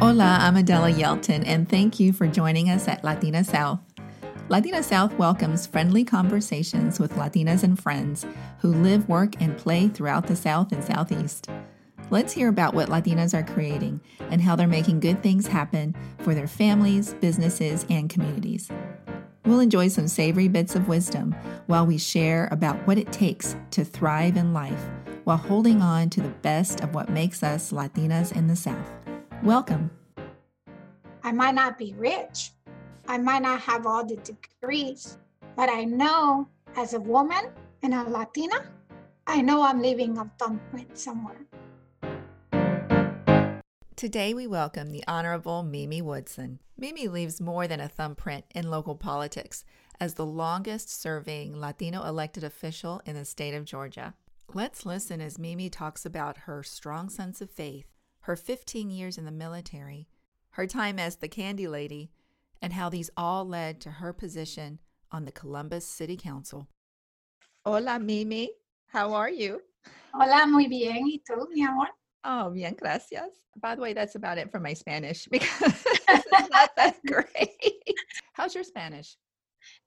Hola, I'm Adela Yelton, and thank you for joining us at Latina South. Latina South welcomes friendly conversations with Latinas and friends who live, work, and play throughout the South and Southeast. Let's hear about what Latinas are creating and how they're making good things happen for their families, businesses, and communities. We'll enjoy some savory bits of wisdom while we share about what it takes to thrive in life while holding on to the best of what makes us Latinas in the South. Welcome. I might not be rich, I might not have all the degrees, but I know as a woman and a Latina, I know I'm leaving a thumbprint somewhere. Today, we welcome the Honorable Mimi Woodson. Mimi leaves more than a thumbprint in local politics as the longest serving Latino elected official in the state of Georgia. Let's listen as Mimi talks about her strong sense of faith, her 15 years in the military, her time as the Candy Lady, and how these all led to her position on the Columbus City Council. Hola, Mimi. How are you? Hola, muy bien. ¿Y tú, mi amor? Oh, bien, gracias. By the way, that's about it for my Spanish because it's not that great. How's your Spanish?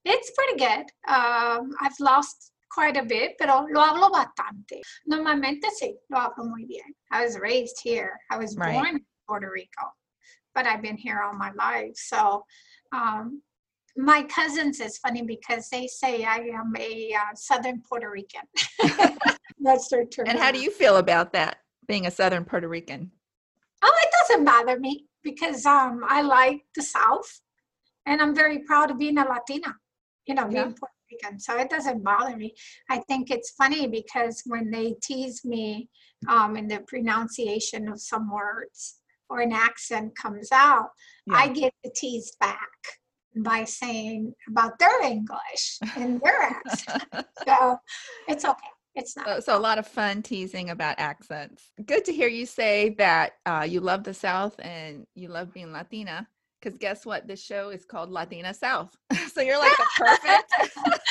It's pretty good. Um, I've lost quite a bit, pero lo hablo bastante. Normalmente sí, lo hablo muy bien. I was raised here. I was Right. born in Puerto Rico, but I've been here all my life. So um, my cousins is funny because they say I am a uh, Southern Puerto Rican. That's their term. And how do you feel about that, being a Southern Puerto Rican? Oh, it doesn't bother me because um, I like the South, and I'm very proud of being a Latina. You know, Yeah. being Puerto Rican, so it doesn't bother me. I think it's funny because when they tease me um, in the pronunciation of some words or an accent comes out, I get the tease back by saying about their English and their accent. so it's okay. It's not. So, so a lot of fun teasing about accents. Good to hear you say that uh, you love the South and you love being Latina. Because guess what? This show is called Latina South. so you're like the perfect,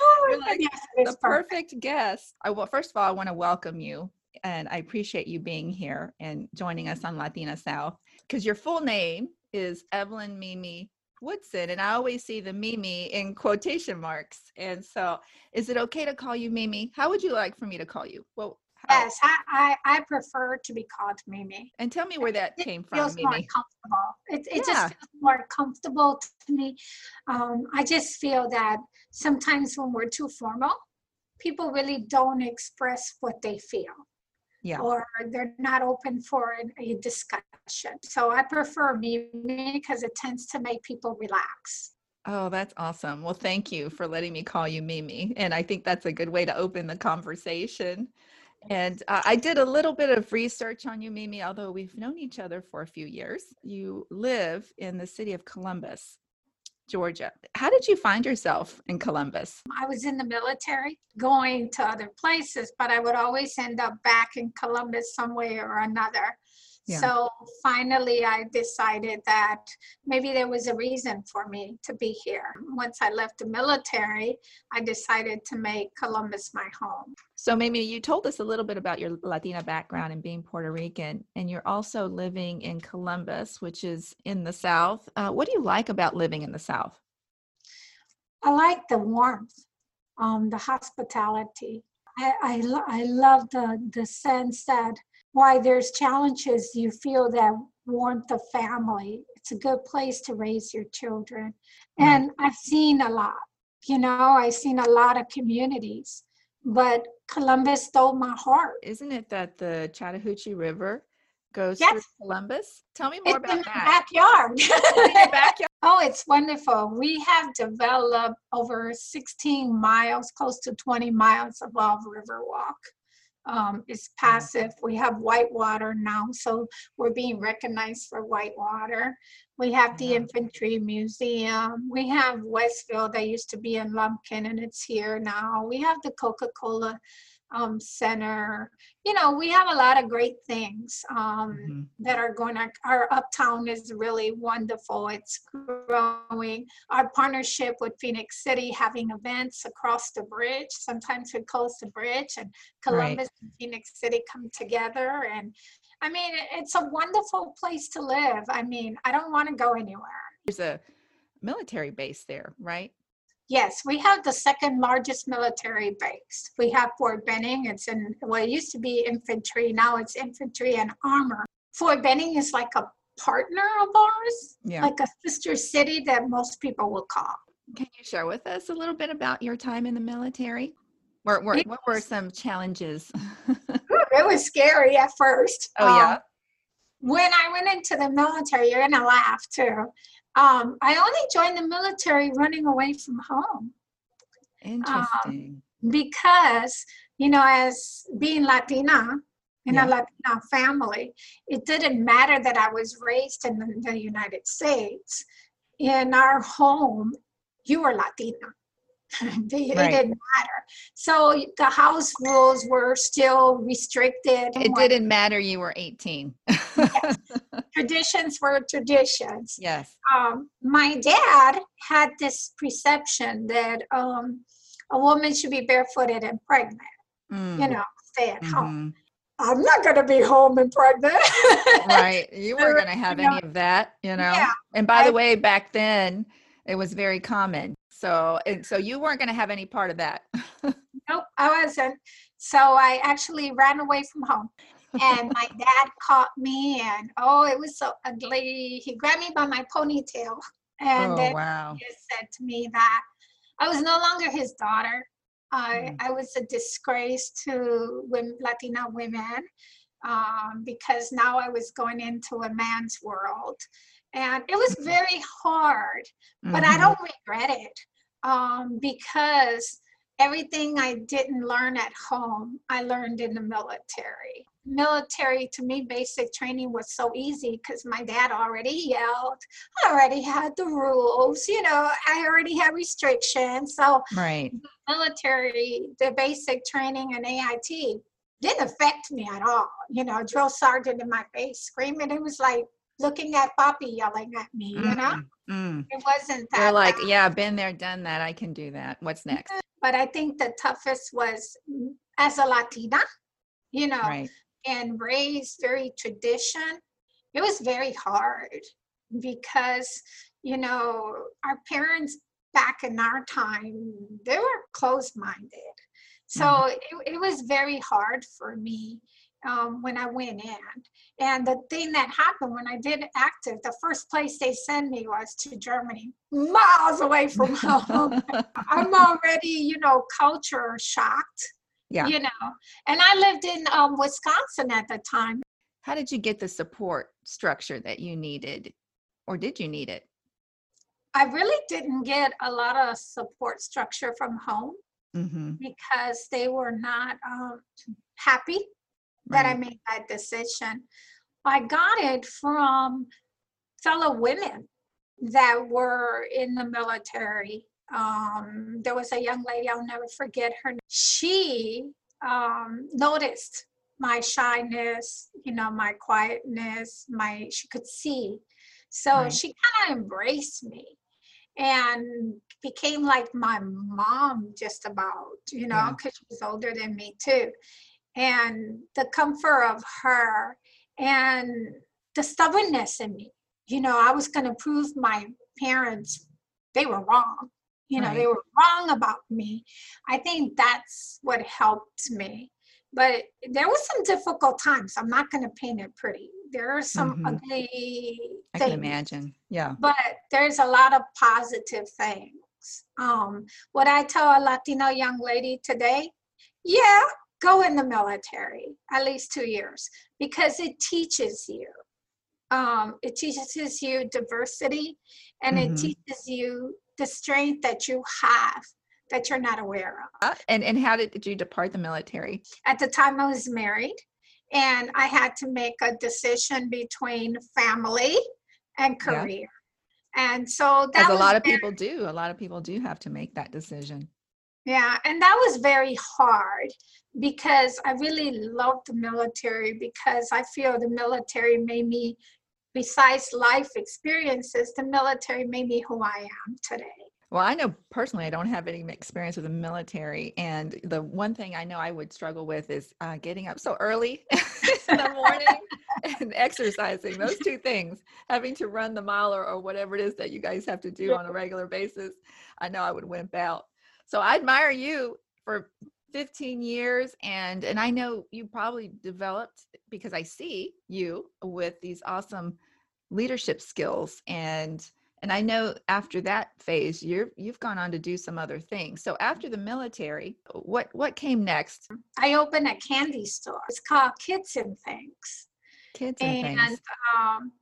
Oh, you're like yes, the perfect guest. I well, first of all, I want to welcome you, and I appreciate you being here and joining us on Latina South. Because your full name is Evelyn Mimi Woodson, and I always see the Mimi in quotation marks. And so, is it okay to call you Mimi? How would you like for me to call you? Well, how- Yes, I, I, I prefer to be called Mimi. And tell me where that It came feels from, more comfortable. It, it Yeah. just feels more comfortable to me. Um, I just feel that sometimes when we're too formal, people really don't express what they feel Yeah. or they're not open for a discussion. So I prefer Mimi because it tends to make people relax. Oh, that's awesome. Well, thank you for letting me call you Mimi. And I think that's a good way to open the conversation. And uh, I did a little bit of research on you, Mimi, although we've known each other for a few years. You live in the city of Columbus, Georgia. How did you find yourself in Columbus? I was in the military going to other places, but I would always end up back in Columbus some way or another. Yeah. So finally, I decided that maybe there was a reason for me to be here. Once I left the military, I decided to make Columbus my home. So, Mimi, you told us a little bit about your Latina background and being Puerto Rican, and you're also living in Columbus, which is in the South. Uh, what do you like about living in the South? I like the warmth, um, the hospitality. I, I, lo- I love the, the sense that why there's challenges, you feel that warmth of family. It's a good place to raise your children. Right. And I've seen a lot, you know, I've seen a lot of communities, but Columbus stole my heart. Isn't it that the Chattahoochee River goes Yes. through Columbus? Tell me more It's in about my that. backyard. In your backyard. Oh, it's wonderful. We have developed over 16 miles, close to 20 miles of Love River Walk. Um, it's passive. We have white water now, so we're being recognized for white water. We have the Infantry Museum. We have Westville that used to be in Lumpkin and it's here now. We have the Coca-Cola um, Center. You know, we have a lot of great things. Um, Mhm. that are going to, our uptown is really wonderful. It's growing. Our partnership with Phenix City, having events across the bridge. Sometimes we close the bridge and Columbus and Phenix City come together. And I mean, it's a wonderful place to live. I mean, I don't want to go anywhere. There's a military base there, right? Yes, we have the second largest military base. We have Fort Benning. It's in, well, it used to be infantry. Now it's infantry and armor. Fort Benning is like a partner of ours, Yeah. like a sister city that most people will call. Can you share with us a little bit about your time in the military? What were, what were some challenges? It was scary at first. oh, Um, yeah. when I went into the military, you're gonna laugh too. Um, I only joined the military running away from home Interesting. because, you know, as being Latina in Yeah. a Latina family, it didn't matter that I was raised in the, the United States. In our home, you were Latina. It Right. didn't matter. So the house rules were still restricted. it didn't matter you were 18. Traditions were traditions. yes. um, my dad had this perception that um, a woman should be barefooted and pregnant, you Mm, know, stay at home. mhm. I'm not going to be home and pregnant. Right. You weren't going to have you know, any of that, you know? yeah, and by the way, back then it was very common. So, and so you weren't going to have any part of that. nope, I wasn't. So I actually ran away from home. And my dad caught me, and oh, it was so ugly. He grabbed me by my ponytail and oh, then wow. he said to me that I was no longer his daughter. I, Mm. I was a disgrace to women, Latina women um, because now I was going into a man's world. And it was Mhm. very hard, but I Mhm. don't regret it um, because everything I didn't learn at home, I learned in the military. Military, to me, basic training was so easy because my dad already yelled. I already had the rules, you know, I already had restrictions. So, Right. military, the basic training and AIT didn't affect me at all. You know, drill sergeant in my face screaming. It was like looking at Poppy yelling at me, you know? Mm, mm. It wasn't that. They're like, bad. yeah, been there, done that. I can do that. What's next? But I think the toughest was mm, as a Latina, you know, Right. And raised very tradition. It was very hard because, you know, our parents back in our time, they were closed minded. So Mhm. it, it was very hard for me um, when I went in. And the thing that happened when I did active, the first place they sent me was to Germany, miles away from home. I'm already, you know, culture shocked, yeah. you know. And I lived in um, Wisconsin at the time. How did you get the support structure that you needed? Or did you need it? I really didn't get a lot of support structure from home Mm-hmm. because they were not um, happy that I made that decision. I got it from fellow women that were in the military. Um, there was a young lady, I'll never forget her. She um, noticed my shyness, you know, my quietness, my, she could see. So Right. she kind of embraced me and became like my mom just about, you know, Yeah. because she was older than me too and the comfort of her and the stubbornness in me. You know, I was going to prove my parents they were wrong. You know, they were wrong about me. I think that's what helped me. But there was some difficult times. I'm not going to paint it pretty. There are some Mhm. ugly I can imagine. Yeah. but there's a lot of positive things. Um, what I tell a Latino young lady today, yeah, go in the military at least two years because it teaches you. Um, it teaches you diversity and Mhm. it teaches you the strength that you have that you're not aware of. Uh, And and how did, did you depart the military? At the time, I was married and I had to make a decision between family and career. Yeah. And so that As a lot of very- people do. A lot of people do have to make that decision. Yeah, and that was very hard because I really loved the military because I feel the military made me, besides life experiences, the military made me who I am today. Well, I know personally, I don't have any experience with the military. And the one thing I know I would struggle with is uh, getting up so early in the morning and exercising. Those two things, having to run the mile or, or whatever it is that you guys have to do on a regular basis, I know I would wimp out. So I admire you for 15 years and and I know you probably developed because I see you with these awesome leadership skills and and I know after that phase you're you've gone on to do some other things. So after the military, what what came next? I opened a candy store. It's called Kids and Things. Kids and, Things. and things. um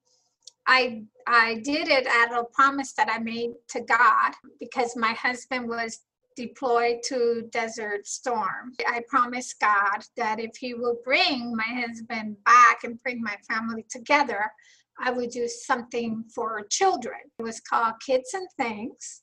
I I did it at a promise that I made to God because my husband was deployed to Desert Storm. I promised God that if He will bring my husband back and bring my family together, I would do something for children. It was called Kids and Things.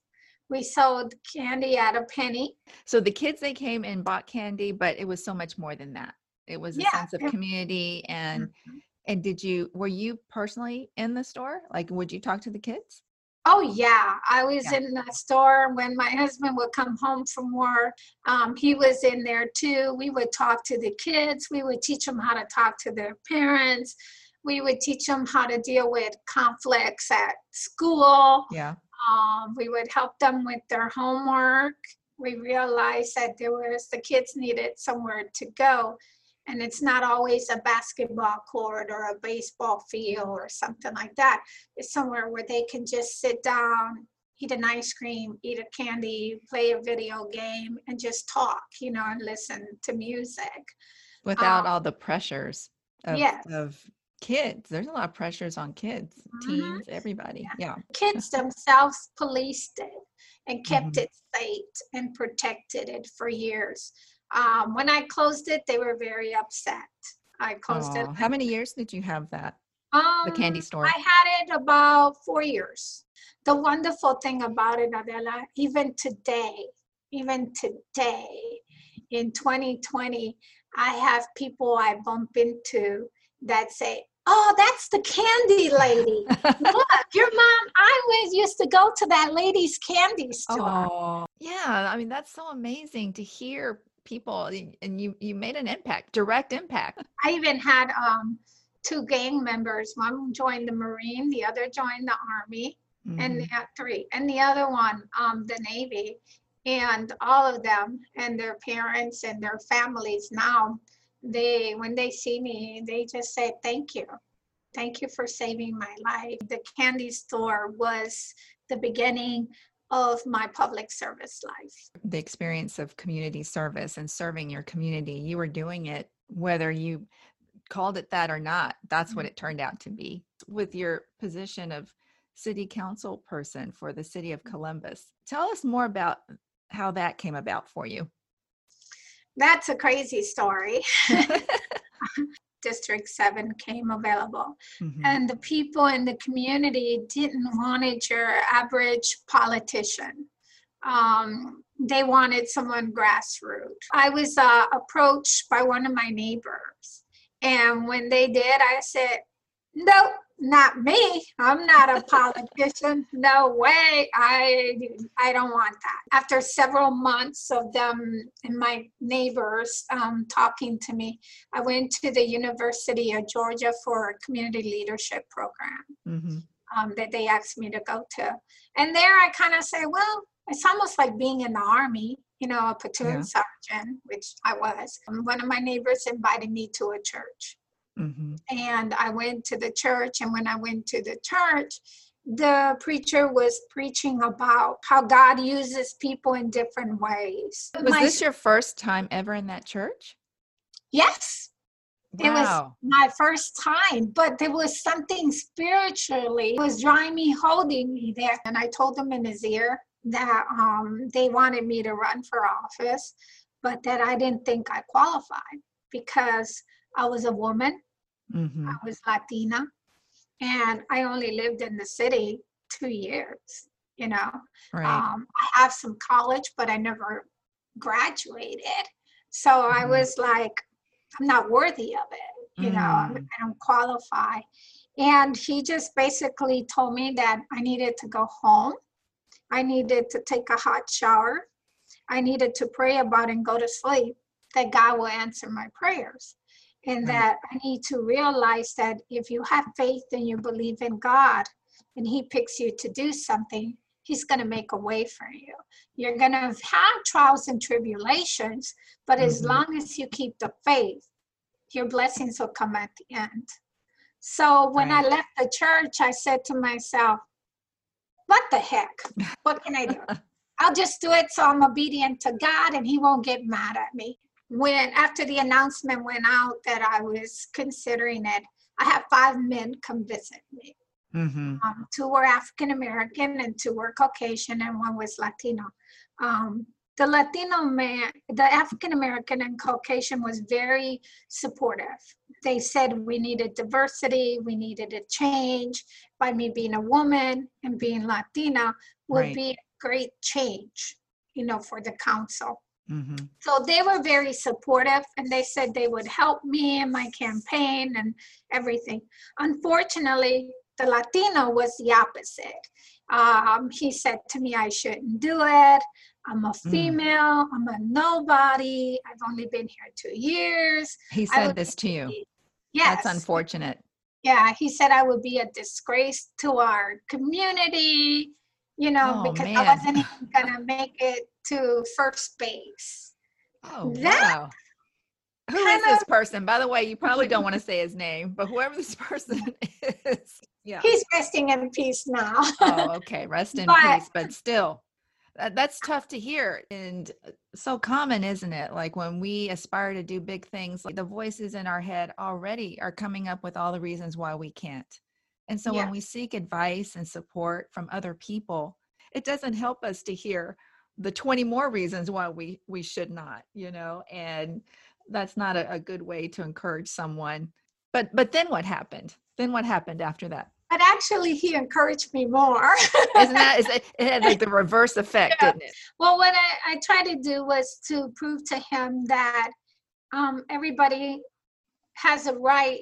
We sold candy at a penny. So the kids they came and bought candy, but it was so much more than that. It was a Yeah, sense of community and Mhm. and did you were you personally in the store? Like would you talk to the kids? Oh yeah, I was Yeah. in the store when my husband would come home from work. Um, he was in there too. We would talk to the kids. We would teach them how to talk to their parents. We would teach them how to deal with conflicts at school. Yeah. Um, we would help them with their homework. We realized that there was the kids needed somewhere to go, and it's not always a basketball court or a baseball field or something like that. It's somewhere where they can just sit down, eat an ice cream, eat a candy, play a video game, and just talk, you know, and listen to music. Without Um, all the pressures of, yes. of kids. There's a lot of pressures on kids, Mhm. teens, everybody. Yeah. kids themselves policed it and kept Mhm. it safe and protected it for years. Um, when I closed it, they were very upset. I closed it. How many years did you have that? Um, The candy store. I had it about four years. The wonderful thing about it, Adela, even today, even today in 2020, I have people I bump into that say, Oh, that's the candy lady. Look, your mom, I was used to go to that lady's candy store. Oh, yeah. I mean, that's so amazing to hear people and you you made an impact, direct impact. I even had um, two gang members. One joined the Marine, the other joined the Army. and Mhm. the uh, three, and the other one, um, the Navy, and all of them and their parents and their families now, they when they see me, they just say thank you, thank you for saving my life. The candy store was the beginning of my public service life. the experience of community service and serving your community. You were doing it whether you called it that or not. That's what mm-hmm. it turned out to be. With your position of city council person for the city of mm-hmm. Columbus, tell us more about how that came about for you. That's a crazy story. District 7 came available. Mhm. and the people in the community didn't wanted your average politician. Um, they wanted someone grassroots. I was uh, approached by one of my neighbors, and when they did, I said, "Nope, not me. I'm not a politician. no way. I I don't want that." After several months of them and my neighbors um, talking to me, I went to the University of Georgia for a community leadership program Mhm. um, that they asked me to go to. And there I kind of say, well, it's almost like being in the army, you know, a platoon Yeah. sergeant, which I was. One of my neighbors invited me to a church. Mhm. And I went to the church. And when I went to the church, the preacher was preaching about how God uses people in different ways. Was My- this your first time ever in that church? yes, It was- my first time, but there was something spiritually was drawing me, holding me there. And I told him in his ear that um, they wanted me to run for office, but that I didn't think I qualified because I was a woman, Mhm. I was Latina, and I only lived in the city two years, you know. Right. Um, I have some college, but I never graduated. So I Mhm. was like, I'm not worthy of it, you know, I'm- Mm. I don't qualify. And he just basically told me that I needed to go home. I needed to take a hot shower. I needed to pray about and go to sleep, that God will answer my prayers. And Right. that I need to realize that if you have faith and you believe in God and He picks you to do something, He's going to make a way for you. You're going to have trials and tribulations, but as Mhm. long as you keep the faith, your blessings will come at the end. So when I left the church, I said to myself, what the heck? What can I do? I'll just do it so I'm obedient to God and He won't get mad at me. When after the announcement went out that I was considering it, I had five men come visit me. Mm-hmm. Um, two were African American and two were Caucasian, and one was Latino. Um, the Latino man, the African American and Caucasian was very supportive. They said we needed diversity, we needed a change. By me being a woman and being Latina would Right. be a great change, you know, for the council. Mm-hmm. So they were very supportive and they said they would help me in my campaign and everything. Unfortunately, the Latino was the opposite. Um, he said to me, I shouldn't do it. I'm a Mm. female. I'm a nobody. I've only been here two years. He said this to you. Yes. That's unfortunate. Yeah, he said I would be a disgrace to our community, you know, Oh, because man. I wasn't even gonna make it to first base. Oh That wow. Who is kind this person? By the way, you probably don't want to say his name, but whoever this person is. Yeah. He's resting in peace now. oh, okay. Rest in But- peace. But still, that, that's tough to hear and uh, so common, isn't it? Like when we aspire to do big things, like the voices in our head already are coming up with all the reasons why we can't. And so Yeah. when we seek advice and support from other people, it doesn't help us to hear the 20 more reasons why we we should not, you know, and that's not a, a good way to encourage someone. But but then what happened? Then what happened after that? But actually, he encouraged me more. Isn't that is it, it had like the reverse effect, Yeah. didn't it? well, what I, I tried to do was to prove to him that um, everybody has a right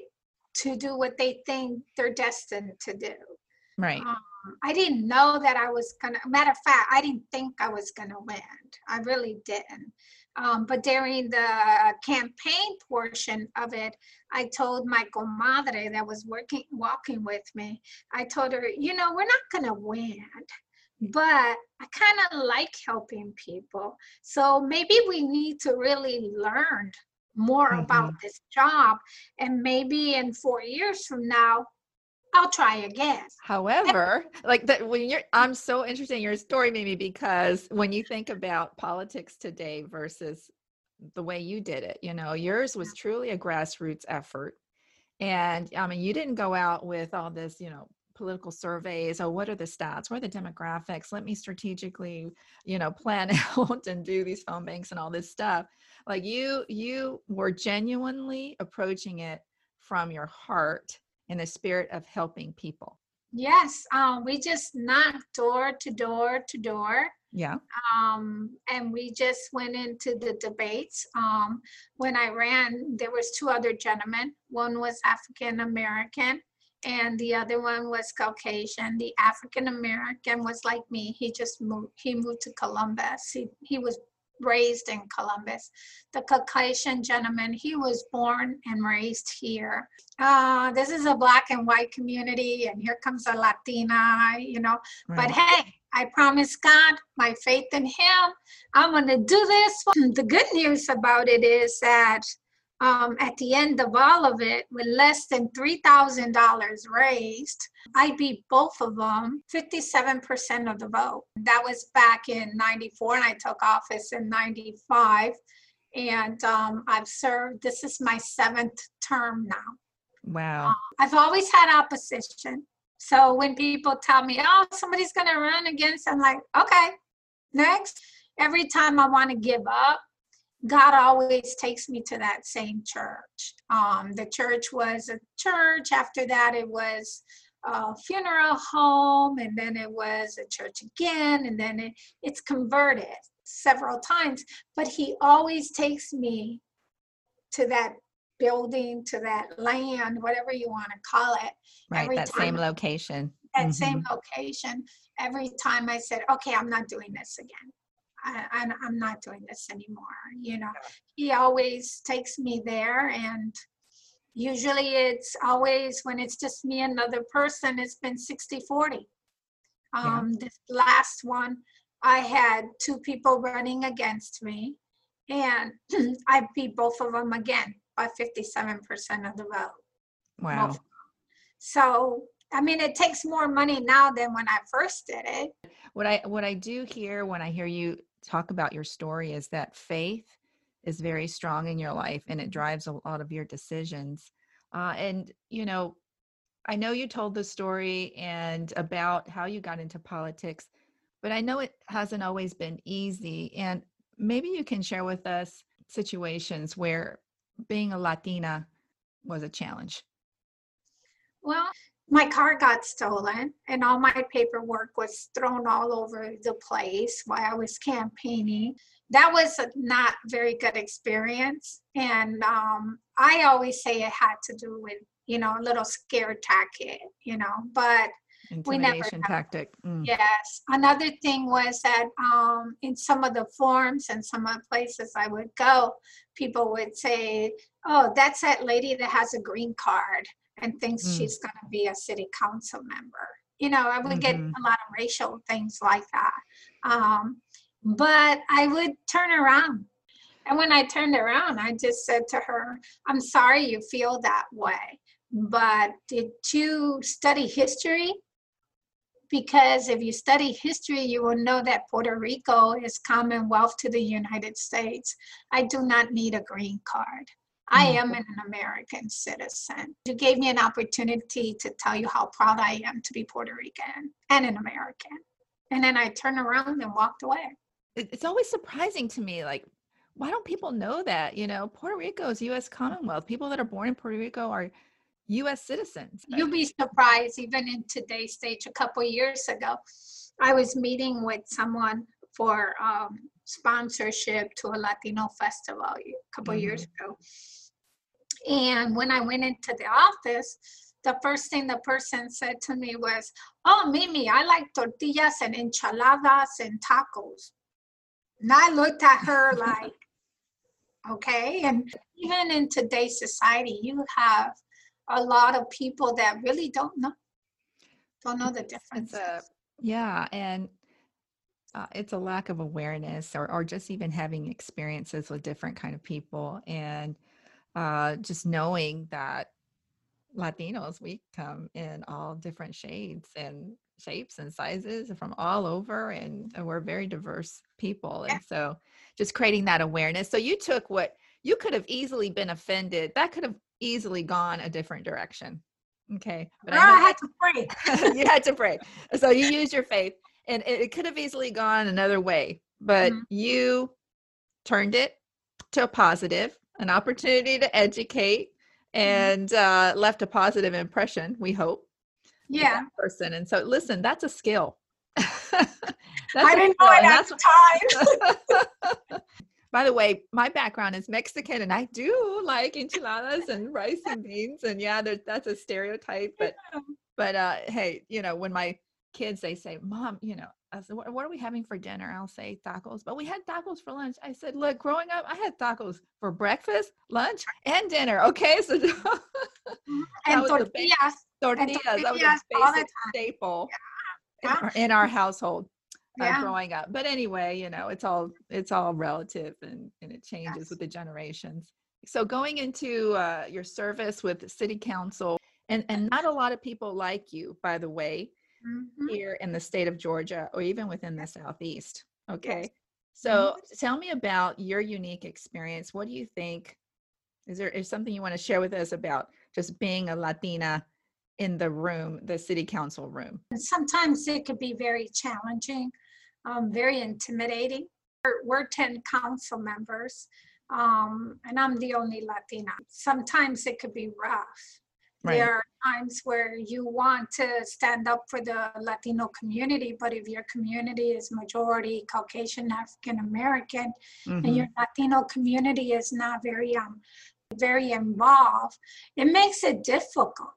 to do what they think they're destined to do. Right. Um, I didn't know that I was gonna. Matter of fact, I didn't think I was gonna win. I really didn't. Um, but during the campaign portion of it, I told my comadre that was working, walking with me. I told her, you know, we're not gonna win, but I kind of like helping people. So maybe we need to really learn more about this job, and maybe in four years from now, I'll try again. However, like that when you're I'm so interested in your story, Mimi, because when you think about politics today versus the way you did it, you know, yours was truly a grassroots effort. And I mean, you didn't go out with all this, you know, political surveys. Oh, what are the stats? What are the demographics? Let me strategically, you know, plan out and do these phone banks and all this stuff. Like you, you were genuinely approaching it from your heart in the spirit of helping people. Yes, um, we just knocked door to door to door. Yeah. Um, and we just went into the debates. Um, when I ran, there was two other gentlemen. One was African American and the other one was Caucasian. The African American was like me. He just moved, he moved to Columbus. He, he was raised in Columbus. The Caucasian gentleman, he was born and raised here. Uh, this is a black and white community, and here comes a Latina, you know. But hey, I promise God, my faith in Him, I'm going to do this. The good news about it is that um, at the end of all of it, with less than $3,000 raised, I beat both of them 57% of the vote. That was back in 94, and I took office in 95. And um, I've served, this is my seventh term now. Wow. I've always had opposition. So when people tell me, oh, somebody's going to run against, I'm like, okay, next. Every time I want to give up, God always takes me to that same church. Um, the church was a church. After that, it was a funeral home, and then it was a church again, and then it, it's converted several times. But He always takes me to that building, to that land, whatever you want to call it. Right. every That same location. That Mhm. same location. Every time I said, okay, I'm not doing this again. I, I, I'm not doing this anymore. You know, he always takes me there and Usually it's always when it's just me and another person, it's been 60 40. Um, This last one, I had two people running against me, and I beat both of them again by 57% of the vote. Wow. So, I mean, it takes more money now than when I first did it. What I what I do hear when I hear you talk about your story is that faith is very strong in your life and it drives a lot of your decisions. Uh, and you know, I know you told the story and about how you got into politics, but I know it hasn't always been easy. And maybe you can share with us situations where being a Latina was a challenge. Well, my car got stolen and all my paperwork was thrown all over the place while I was campaigning. That was a not very good experience. And um, I always say it had to do with, you know, a little scare tactic, you know, but we never tactic. Mm. Yes. Another thing was that um, in some of the forums and some of the places I would go, people would say, "Oh, that's that lady that has a green card and thinks Mm. she's going to be a city council member." You know, I would get Mhm. a lot of racial things like that. Um, but I would turn around. And when I turned around, I just said to her, I'm sorry you feel that way, but did you study history? because if you study history, you will know that Puerto Rico is Commonwealth to the United States. I do not need a green card. I Mm. am an American citizen. You gave me an opportunity to tell you how proud I am to be Puerto Rican and an American. And then I turned around and walked away. It's always surprising to me, like, why don't people know that? You know, Puerto Rico is U.S. Commonwealth. People that are born in Puerto Rico are U.S. citizens. You'll be surprised, even in today's stage, a couple years ago, I was meeting with someone for um, sponsorship to a Latino festival a couple years ago. And when I went into the office, the first thing the person said to me was, Oh, Mimi, I like tortillas and enchiladas and tacos. And I looked at her like, Okay. And even in today's society, you have a lot of people that really don't know don't know the difference. Yeah, and uh, it's a lack of awareness, or or just even having experiences with different kind of people, and uh, just knowing that Latinos we come in all different shades and shapes and sizes from all over, and, and we're very diverse people, and so just creating that awareness. So you took what you could have easily been offended. That could have easily gone a different direction. Okay, but Girl, I I had to pray. you had to pray. So you use your faith, and it, it could have easily gone another way, but Mhm. you turned it to a positive, an opportunity to educate, Mm-hmm. and uh, left a positive impression. We hope. Yeah. person. And so, listen, that's a skill. That's I didn't know it at the time. by the way, my background is Mexican, and I do like enchiladas and rice and beans. And yeah, that's a stereotype, but but uh, hey, you know, when my kids they say, "Mom, you know," I said, what, "What are we having for dinner?" I'll say tacos, but we had tacos for lunch. I said, "Look, growing up, I had tacos for breakfast, lunch, and dinner." Okay, so that and tortillas. tortillas, that was a tortillas all the basic staple in, Yeah. our, in our household. Uh, growing up but anyway you know it's all it's all relative and and it changes Yes. with the generations so going into uh, your service with city council and and not a lot of people like you by the way Mhm. here in the state of georgia or even within the southeast okay so tell me about your unique experience what do you think is there is something you want to share with us about just being a latina in the room the city council room sometimes it could be very challenging, um, very intimidating. We're, we're 10 council members, um, and I'm the only Latina. Sometimes it could be rough. There are times where you want to stand up for the Latino community, but if your community is majority Caucasian African American, Mhm. and your Latino community is not very um very involved, it makes it difficult.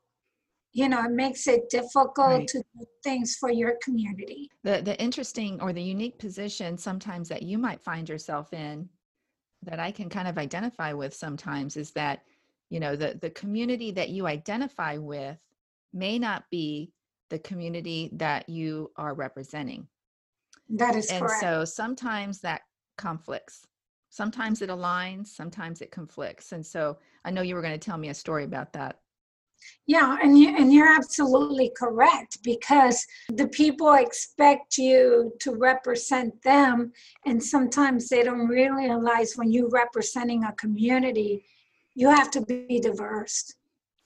You know, it makes it difficult Right. to do things for your community. the the interesting or the unique position sometimes that you might find yourself in that I can kind of identify with sometimes is that you know the the community that you identify with may not be the community that you are representing. That is and correct. so sometimes that conflicts. Sometimes it aligns sometimes it conflicts. And so i know you were going to tell me a story about that. Yeah, and you and you're absolutely correct because the people expect you to represent them, and sometimes they don't realize when you're representing a community, you have to be diverse.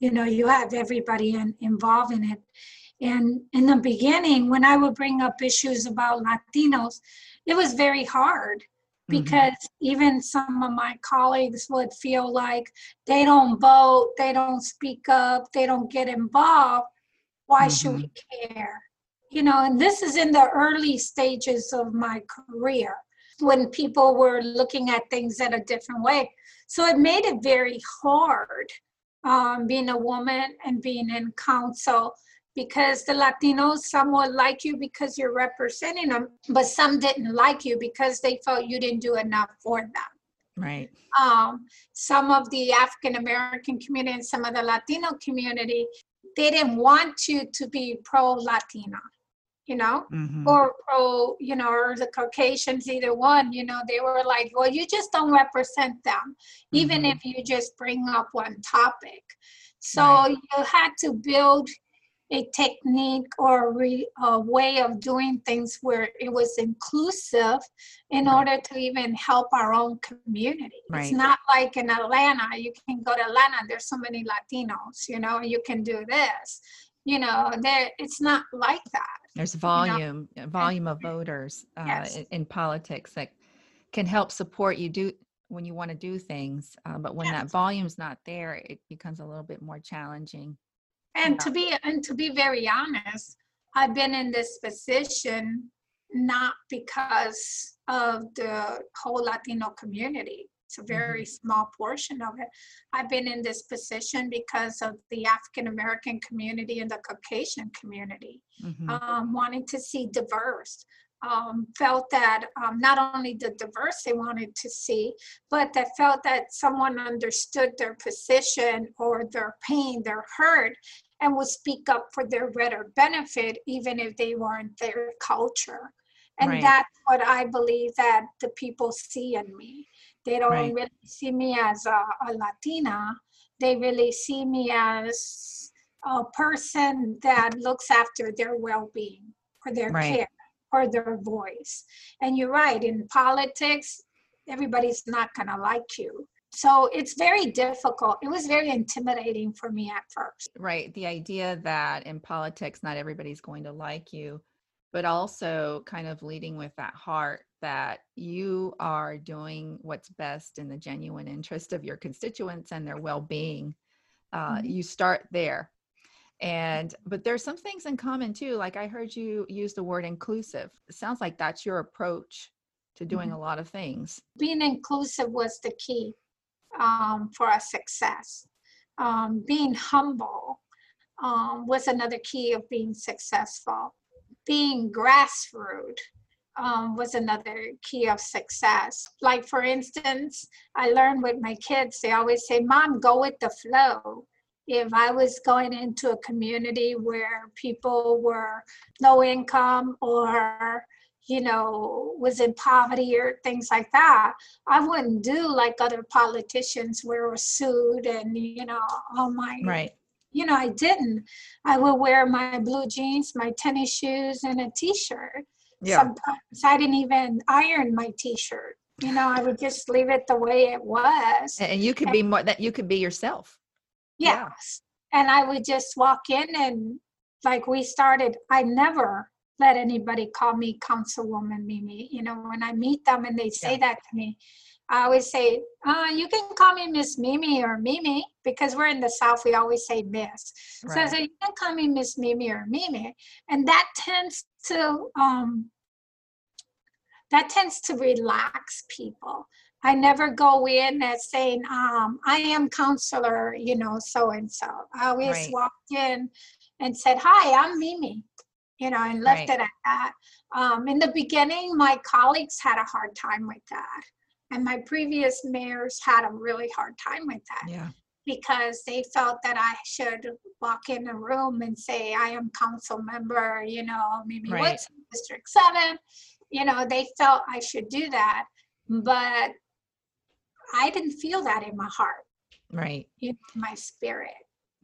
You know, you have everybody in, involved in it. And in the beginning, when I would bring up issues about Latinos, it was very hard Mhm. because even some of my colleagues would feel like they don't vote, they don't speak up, they don't get involved. Why should we care? You know, and this is in the early stages of my career when people were looking at things in a different way. So it made it very hard um, being a woman and being in council because the Latinos, some would like you because you're representing them, but some didn't like you because they felt you didn't do enough for them. right Um, some of the African American community and some of the Latino community, they didn't want you to be pro Latina, you know, Mhm. or pro, you know, or the Caucasians, either one, you know, they were like, well, you just don't represent them, even Mhm. if you just bring up one topic. So Right. you had to build a technique or re, a way of doing things where it was inclusive in Right. order to even help our own community. Right. It's not like in Atlanta, you can go to Atlanta, there's so many Latinos, you know, you can do this. You know, there it's not like that. There's volume a volume of voters uh, Yes. in, in politics that can help support you do when you want to do things uh, but when that volume's not there it becomes a little bit more challenging And to be and to be very honest, I've been in this position not because of the whole Latino community. It's a very small portion of it. I've been in this position because of the African American community and the Caucasian community. Mhm. um, wanting to see diverse. Um, felt that um, not only the diverse they wanted to see, but that felt that someone understood their position or their pain, their hurt, and would speak up for their better benefit, even if they weren't their culture. And Right. that's what I believe that the people see in me. They don't Right. really see me as a, a Latina. They really see me as a person that looks after their well-being or their Right. care or their voice. And you're right, in politics, everybody's not gonna like you. So it's very difficult. It was very intimidating for me at first. right the idea that in politics not everybody's going to like you but also kind of leading with that heart that you are doing what's best in the genuine interest of your constituents and their well-being uh, Mhm. you start there and but there's some things in common too like i heard you use the word inclusive it sounds like that's your approach to doing Mhm. a lot of things Being inclusive was the key um, for our success. Um, being humble um, was another key of being successful. Being grassroots um, was another key of success. Like, for instance, I learned with my kids, they always say, Mom, go with the flow. If I was going into a community where people were low income or you know, was in poverty or things like that, I wouldn't do like other politicians where we're sued and, you know, all my right you know, I didn't. I would wear my blue jeans, my tennis shoes, and a t-shirt. Sometimes I didn't even iron my t-shirt. You know, I would just leave it the way it was. and you could be more that you could be yourself yeah. Yes. And I would just walk in and like we started, I never let anybody call me Councilwoman Mimi. You know, when I meet them and they say Yeah. that to me, I always say, uh, you can call me Miss Mimi or Mimi because we're in the South, we always say Miss. So I say, you can call me Miss Mimi or Mimi. And that tends to, um, that tends to relax people. I never go in as saying, um, I am counselor, you know, so and so. I always Right. walked in and said, Hi, I'm Mimi, you know, and left Right. it at that. Um, in the beginning, my colleagues had a hard time with that. And my previous mayors had a really hard time with that. yeah because they felt that I should walk in a room and say, I am council member, you know, maybe Right. what's District Seven. You know, they felt I should do that. But I didn't feel that in my heart, Right. in my spirit.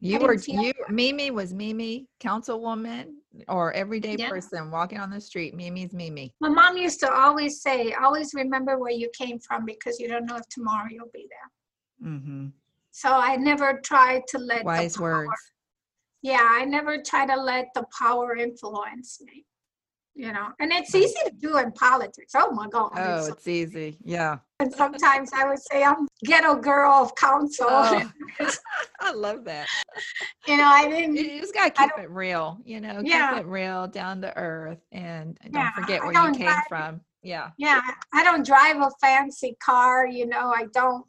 You were you Mimi was Mimi, councilwoman or everyday Yeah. person walking on the street. Mimi's Mimi. My mom used to always say, always remember where you came from because you don't know if tomorrow you'll be there. Mm-hmm. So I never tried to let Wise power- words. Yeah, I never try to let the power influence me. You know, and it's easy to do in politics. Oh my God. Oh, it's- it's easy. Yeah. and sometimes I would say I'm ghetto girl of council. Oh, I love that. you know, I didn't. you just gotta keep it real, you know, Yeah. keep it real, down to earth, and don't Yeah, forget where you don't came drive- from. Yeah. Yeah, I don't drive a fancy car. You know, I don't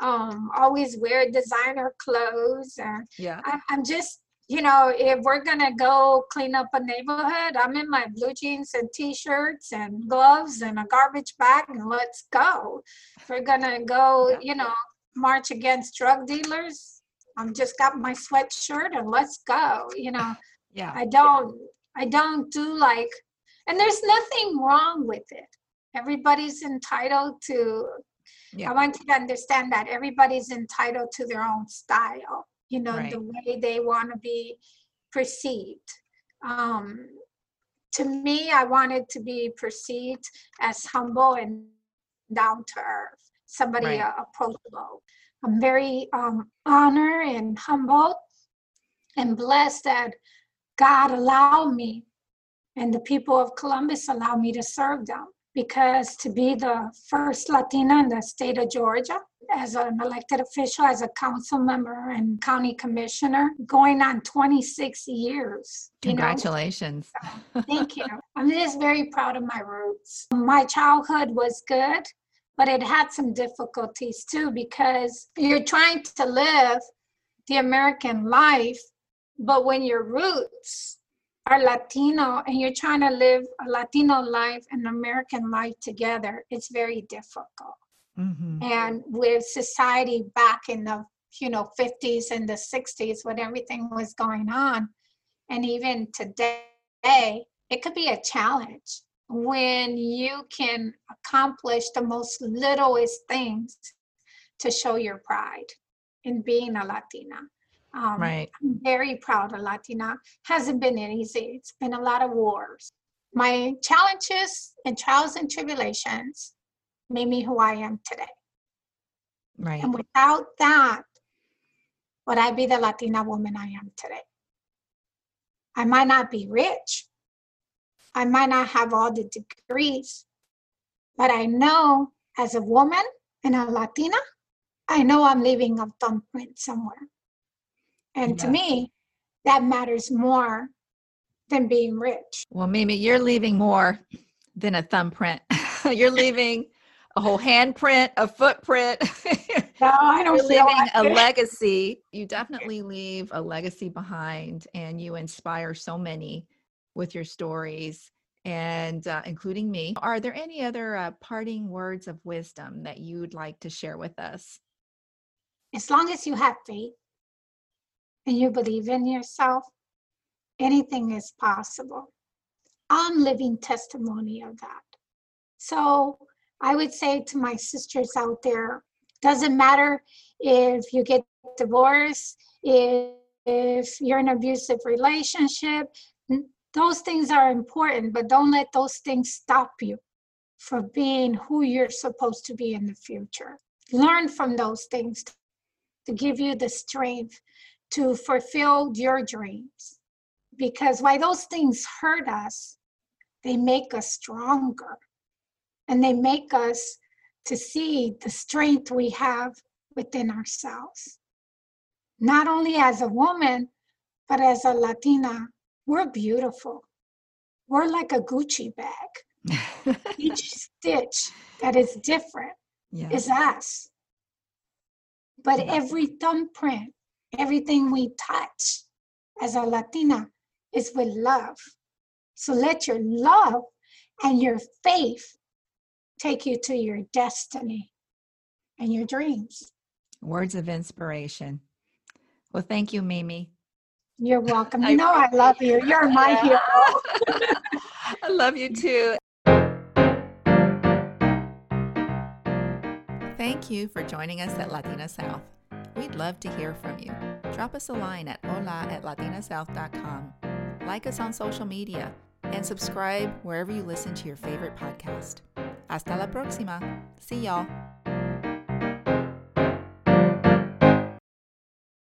um, always wear designer clothes. Or Yeah. I, I'm just, you know, if we're gonna go clean up a neighborhood, I'm in my blue jeans and t-shirts and gloves and a garbage bag, and let's go. If we're gonna go, you know, march against drug dealers, I'm just got my sweatshirt and let's go. You know, Yeah. I don't, I don't do like, and there's nothing wrong with it. Everybody's entitled to Yeah. I want you to understand that everybody's entitled to their own style, you know, the way they want to be perceived. Um, to me, I wanted to be perceived as humble and down to earth, somebody Right. uh, approachable. I'm very um, honored and humbled and blessed that God allowed me and the people of Columbus allowed me to serve them because to be the first Latina in the state of Georgia as an elected official, as a council member and county commissioner, going on 26 years. Congratulations. Thank you. I'm just very proud of my roots. My childhood was good, but it had some difficulties too because you're trying to live the American life, but when your roots are Latino and you're trying to live a Latino life and American life together, it's very difficult. Hmm And with society back in the you know 50s and the 60s when everything was going on, and even today, it could be a challenge when you can accomplish the most littlest things to show your pride in being a Latina. Um, Right. I'm very proud of Latina. Hasn't been easy. It's been a lot of wars. My challenges and trials and tribulations made me who I am today. Right. And without that, would I be the Latina woman I am today? I might not be rich. I might not have all the degrees, but I know as a woman and a Latina, I know I'm leaving a thumbprint somewhere. And to me, that matters more than being rich. Well, Mimi, you're leaving more than a thumbprint. you're leaving a whole handprint, a footprint. No, I don't you're leaving a legacy. You definitely leave a legacy behind, and you inspire so many with your stories, and uh, including me. Are there any other uh, parting words of wisdom that you'd like to share with us? as long as you have faith and you believe in yourself, anything is possible. I'm living testimony of that. So I would say to my sisters out there, doesn't matter if you get divorced, if, if you're in an abusive relationship, those things are important, but don't let those things stop you from being who you're supposed to be in the future. Learn from those things to give you the strength to fulfill your dreams. Because while those things hurt us, they make us stronger and they make us to see the strength we have within ourselves. Not only as a woman, but as a Latina, we're beautiful. We're like a Gucci bag. Each stitch that is different yeah. is us. But Yeah. every thumbprint, everything we touch as a Latina is with love. So let your love and your faith take you to your destiny and your dreams. Words of inspiration. Well, thank you, Mimi. You're welcome. You know I love you. You're my hero. I love you too. Thank you for joining us at Latina South. We'd love to hear from you. Drop us a line at hola at latinasouth.com. Like us on social media and subscribe wherever you listen to your favorite podcast. Hasta la próxima. See y'all.